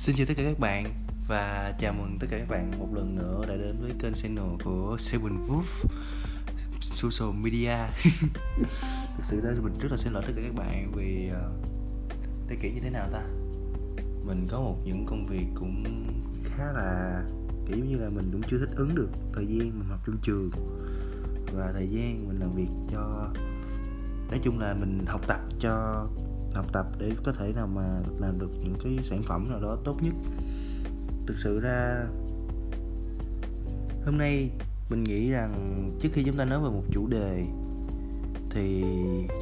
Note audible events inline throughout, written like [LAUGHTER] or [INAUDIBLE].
Xin chào tất cả các bạn và chào mừng tất cả các bạn một lần nữa đã đến với kênh channel của Seven Wolf, Social Media. [LAUGHS] Thực sự đó mình rất là xin lỗi tất cả các bạn vì ờ, để kể như thế nào ta? Mình có một những công việc cũng khá là, kiểu như là, mình cũng chưa thích ứng được thời gian mình học trong trường. Và thời gian mình làm việc cho, nói chung là mình học tập cho học tập để có thể nào mà làm được những cái sản phẩm nào đó tốt nhất. Thực sự ra, hôm nay mình nghĩ rằng trước khi chúng ta nói về một chủ đề thì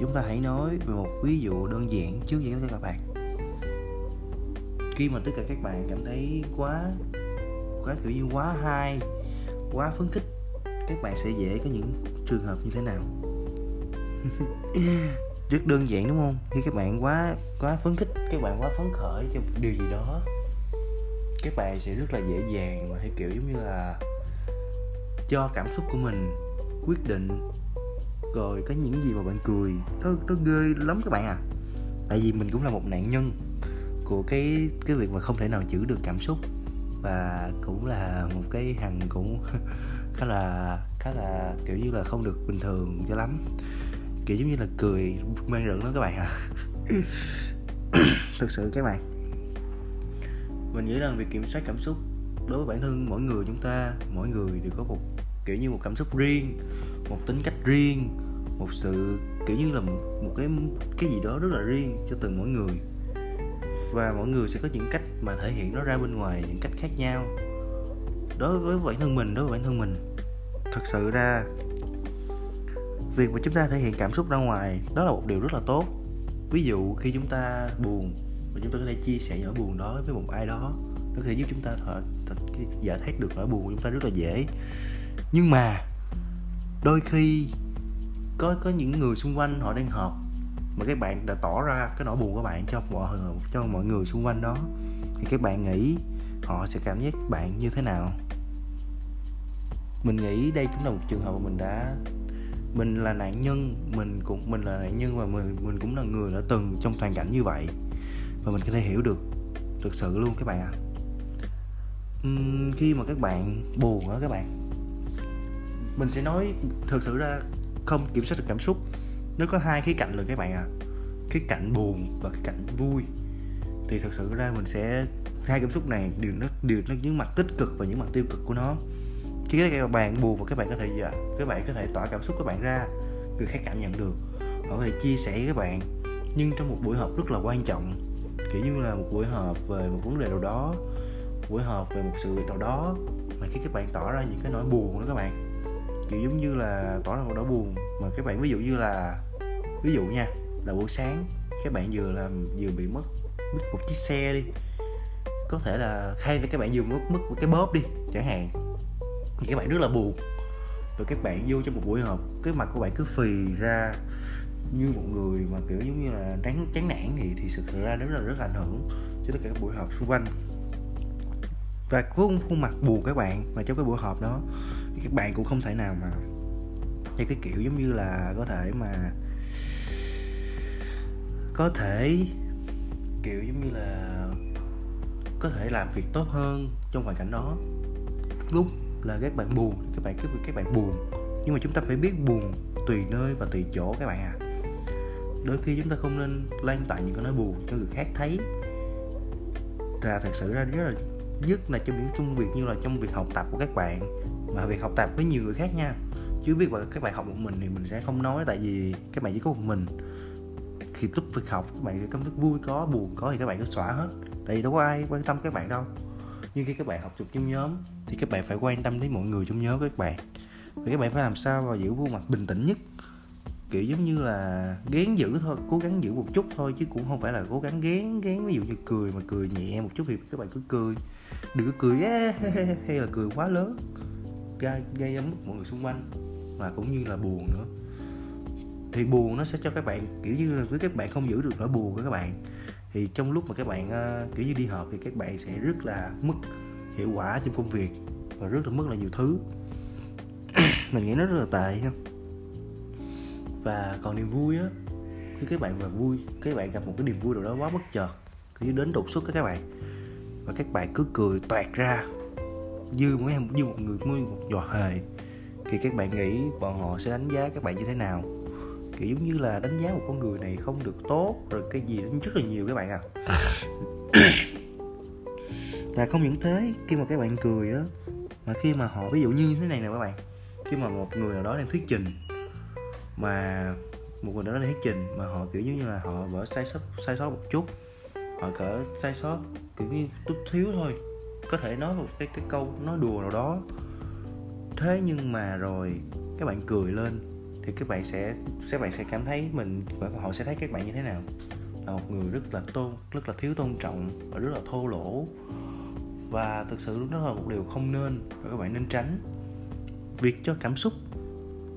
chúng ta hãy nói về một ví dụ đơn giản trước vậy các bạn. Khi mà tất cả các bạn cảm thấy quá quá kiểu như quá hay quá phấn khích, các bạn sẽ dễ có những trường hợp như thế nào? [LAUGHS] rất đơn giản, đúng không? Khi các bạn quá quá phấn khích, các bạn quá phấn khởi cho điều gì đó, các bạn sẽ rất là dễ dàng và theo kiểu giống như là cho cảm xúc của mình quyết định rồi có những gì mà bạn cười. Nó nó ghê lắm các bạn à. Tại vì mình cũng là một nạn nhân của cái cái việc mà không thể nào giữ được cảm xúc và cũng là một cái hằng cũng [LAUGHS] khá là khá là kiểu như là không được bình thường cho lắm kiểu giống như là cười mang rợn đó các bạn à [COUGHS] thực sự các bạn. Mình nghĩ rằng việc kiểm soát cảm xúc đối với bản thân mỗi người chúng ta mỗi người đều có một kiểu như một cảm xúc riêng một tính cách riêng một sự kiểu như là một cái cái gì đó rất là riêng cho từng mỗi người. Và mỗi người sẽ có những cách mà thể hiện nó ra bên ngoài những cách khác nhau đối với bản thân mình đối với bản thân mình. Thật sự ra việc mà chúng ta thể hiện cảm xúc ra ngoài đó là một điều rất là tốt. Ví dụ khi chúng ta buồn và chúng ta có thể chia sẻ nỗi buồn đó với một ai đó nó có thể giúp chúng ta thở, thở, giải dạ thoát được nỗi buồn của chúng ta rất là dễ. Nhưng mà đôi khi có có những người xung quanh họ đang họp mà các bạn đã tỏ ra cái nỗi buồn của bạn cho mọi cho mọi người xung quanh đó thì các bạn nghĩ họ sẽ cảm giác bạn như thế nào? Mình nghĩ đây cũng là một trường hợp mà mình đã mình là nạn nhân mình cũng mình là nạn nhân và mình mình cũng là người đã từng trong hoàn cảnh như vậy và mình có thể hiểu được thực sự luôn các bạn ạ à. uhm, khi mà các bạn buồn á các bạn mình sẽ nói thực sự ra không kiểm soát được cảm xúc nó có hai khía cạnh rồi các bạn ạ à. cái cạnh buồn và cái cạnh vui thì thật sự ra mình sẽ hai cảm xúc này đều nó đều nó những mặt tích cực và những mặt tiêu cực của nó chứ các bạn buồn và các bạn có thể dạ, các bạn có thể tỏa cảm xúc các bạn ra người khác cảm nhận được. Họ có thể chia sẻ với các bạn nhưng trong một buổi họp rất là quan trọng kiểu như là một buổi họp về một vấn đề nào đó buổi họp về một sự việc nào đó mà khi các bạn tỏ ra những cái nỗi buồn đó các bạn kiểu giống như là tỏ ra một nỗi buồn. Mà các bạn ví dụ như là ví dụ nha là buổi sáng các bạn vừa làm vừa bị mất mất một chiếc xe đi có thể là hay là các bạn vừa mất mất một cái bóp đi chẳng hạn thì các bạn rất là buồn. Rồi các bạn vô trong một buổi họp, cái mặt của bạn cứ phì ra như một người mà, kiểu, giống như là đáng, chán nản thì thì sự ra rất là rất là ảnh hưởng cho tất cả các buổi họp xung quanh. Và khuôn khuôn mặt buồn các bạn mà trong cái buổi họp đó, thì các bạn cũng không thể nào mà theo cái kiểu giống như là có thể mà có thể, kiểu giống như là có thể làm việc tốt hơn trong hoàn cảnh đó. Lúc là các bạn buồn, các bạn cứ các bạn buồn. Nhưng mà chúng ta phải biết buồn tùy nơi và tùy chỗ các bạn à đôi khi chúng ta không nên lan tỏa những cái nói buồn cho người khác thấy. Là thật sự ra rất là, nhất là trong những công việc như là trong việc học tập của các bạn, mà việc học tập với nhiều người khác nha. Chứ biết mà các bạn học một mình thì mình sẽ không nói, tại vì các bạn chỉ có một mình. Khi lúc việc học các bạn cảm thấy vui, có, buồn có thì các bạn cứ xóa hết. Tại vì đâu có ai quan tâm các bạn đâu nhưng khi các bạn học chụp trong nhóm thì các bạn phải quan tâm đến mọi người trong nhóm các bạn. Và các bạn phải làm sao mà giữ khuôn mặt bình tĩnh nhất? Kiểu giống như là gán giữ thôi, cố gắng giữ một chút thôi, chứ cũng không phải là cố gắng gán gán. Ví dụ như cười mà cười nhẹ một chút thì các bạn cứ cười. Đừng có cười hay là cười quá lớn. Gây gây ra mất mọi người xung quanh. Và cũng như là buồn nữa. Thì buồn nó sẽ cho các bạn, kiểu như là với các bạn không giữ được nỗi buồn của các bạn thì trong lúc mà các bạn uh, kiểu như đi họp thì các bạn sẽ rất là mất hiệu quả trong công việc và rất là mất là nhiều thứ. [CLEARS THROAT] Mình nghĩ nó rất là tệ ha. Và còn niềm vui á khi các bạn mà vui các bạn gặp một cái niềm vui nào đó quá bất chợt như đến đột xuất các các bạn và các bạn cứ cười toẹt ra như một như một người như một giò hề thì các bạn nghĩ bọn họ sẽ đánh giá các bạn như thế nào? Kiểu giống như là đánh giá một con người này không được tốt rồi cái gì rất là nhiều các bạn à. [COUGHS] Và không những thế khi mà các bạn cười á mà khi mà họ ví dụ như thế này nè các bạn khi mà một người nào đó đang thuyết trình mà một người nào đó đang thuyết trình mà họ kiểu như là họ vỡ sai sót sai sót một chút họ cỡ sai sót kiểu như chút thiếu thôi có thể nói một cái cái câu nói đùa nào đó. Thế nhưng mà rồi các bạn cười lên thì các bạn sẽ, các bạn sẽ cảm thấy mình và họ sẽ thấy các bạn như thế nào? Là một người rất là tôn, rất là thiếu tôn trọng và rất là thô lỗ. Và thực sự đó là một điều không nên và các bạn nên tránh. Việc cho cảm xúc,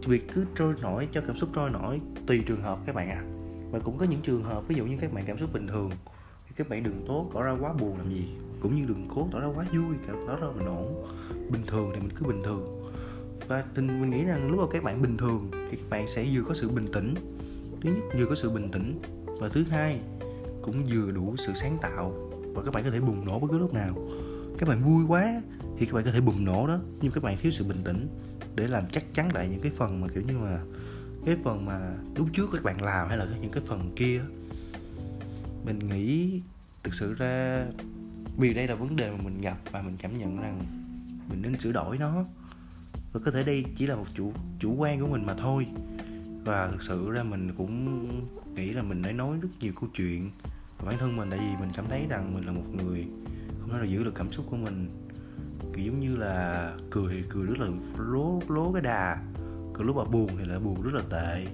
việc cứ trôi nổi, cho cảm xúc trôi nổi tùy trường hợp các bạn à và cũng có những trường hợp, ví dụ như các bạn cảm xúc bình thường, thì các bạn đừng tố tỏ ra quá buồn làm gì, cũng như đừng cố tỏ ra quá vui, tỏ ra mình ổn. Bình thường thì mình cứ bình thường và mình nghĩ rằng lúc mà các bạn bình thường thì các bạn sẽ vừa có sự bình tĩnh. Thứ nhất, vừa có sự bình tĩnh. Và thứ hai, cũng vừa đủ sự sáng tạo. Và các bạn có thể bùng nổ bất cứ lúc nào. Các bạn vui quá thì các bạn có thể bùng nổ đó. Nhưng các bạn thiếu sự bình tĩnh để làm chắc chắn lại những cái phần mà kiểu như mà cái phần mà lúc trước các bạn làm hay là những cái phần kia mình nghĩ thực sự ra, vì đây là vấn đề mà mình gặp và mình cảm nhận rằng mình nên sửa đổi nó và có thể đây chỉ là một chủ chủ quan của mình mà thôi. Và thực sự ra mình cũng nghĩ là mình đã nói rất nhiều câu chuyện. Và bản thân mình, tại vì mình cảm thấy rằng mình là một người không nói là giữ được cảm xúc của mình. Kiểu giống như là cười thì cười rất là lố lố cái đà. Còn lúc mà buồn thì lại buồn rất là tệ.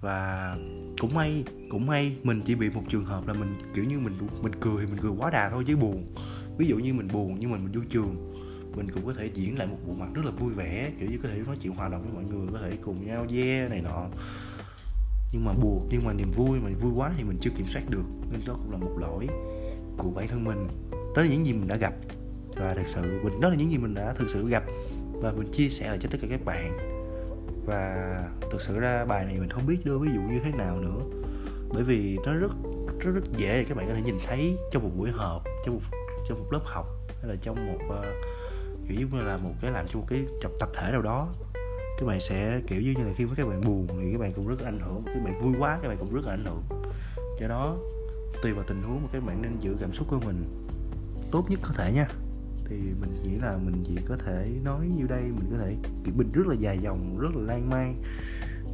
Và cũng may cũng may mình chỉ bị một trường hợp là mình, kiểu như mình mình cười thì mình cười quá đà thôi chứ buồn. Ví dụ như mình buồn nhưng mình mình vui trường mình cũng có thể diễn lại một bộ mặt rất là vui vẻ kiểu như có thể nói chuyện hòa đồng với mọi người có thể cùng nhau yeah này nọ. Nhưng mà buồn nhưng mà niềm vui mà vui quá thì mình chưa kiểm soát được nên đó cũng là một lỗi của bản thân mình. Đó là những gì mình đã gặp và thật sự mình đó là những gì mình đã thực sự gặp và mình chia sẻ lại cho tất cả các bạn. Và thực sự ra bài này mình không biết đưa ví dụ như thế nào nữa bởi vì nó rất rất rất dễ để các bạn có thể nhìn thấy trong một buổi họp trong một trong một lớp học hay là trong một uh, kiểu như là một cái làm cho một cái tập tập thể nào đó. Các bạn sẽ kiểu như là khi mà các bạn buồn thì các bạn cũng rất là ảnh hưởng, các bạn vui quá các bạn cũng rất là ảnh hưởng. Do đó, tùy vào tình huống mà các bạn nên giữ cảm xúc của mình tốt nhất có thể nha. Thì mình nghĩ là mình chỉ có thể nói như đây, mình có thể kiểu mình rất là dài dòng, rất là lan man.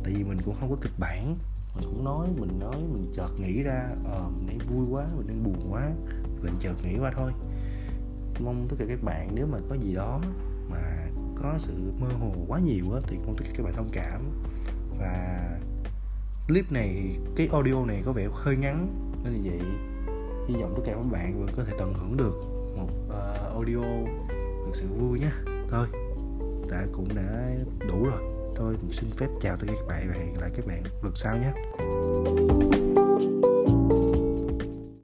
Tại vì mình cũng không có kịch bản, mình cũng nói, mình nói, mình chợt nghĩ ra ờ mình đang vui quá, mình đang buồn quá, mình chợt nghĩ qua thôi mong tất cả các bạn nếu mà có gì đó mà có sự mơ hồ quá nhiều á thì mong tất cả các bạn thông cảm. Và clip này cái audio này có vẻ hơi ngắn nên là vậy. Hy vọng tất cả các bạn vẫn có thể tận hưởng được một uh, audio thực sự vui nhé thôi đã cũng đã đủ rồi. Thôi xin phép chào tất cả các bạn và hẹn lại các bạn lần sau nhé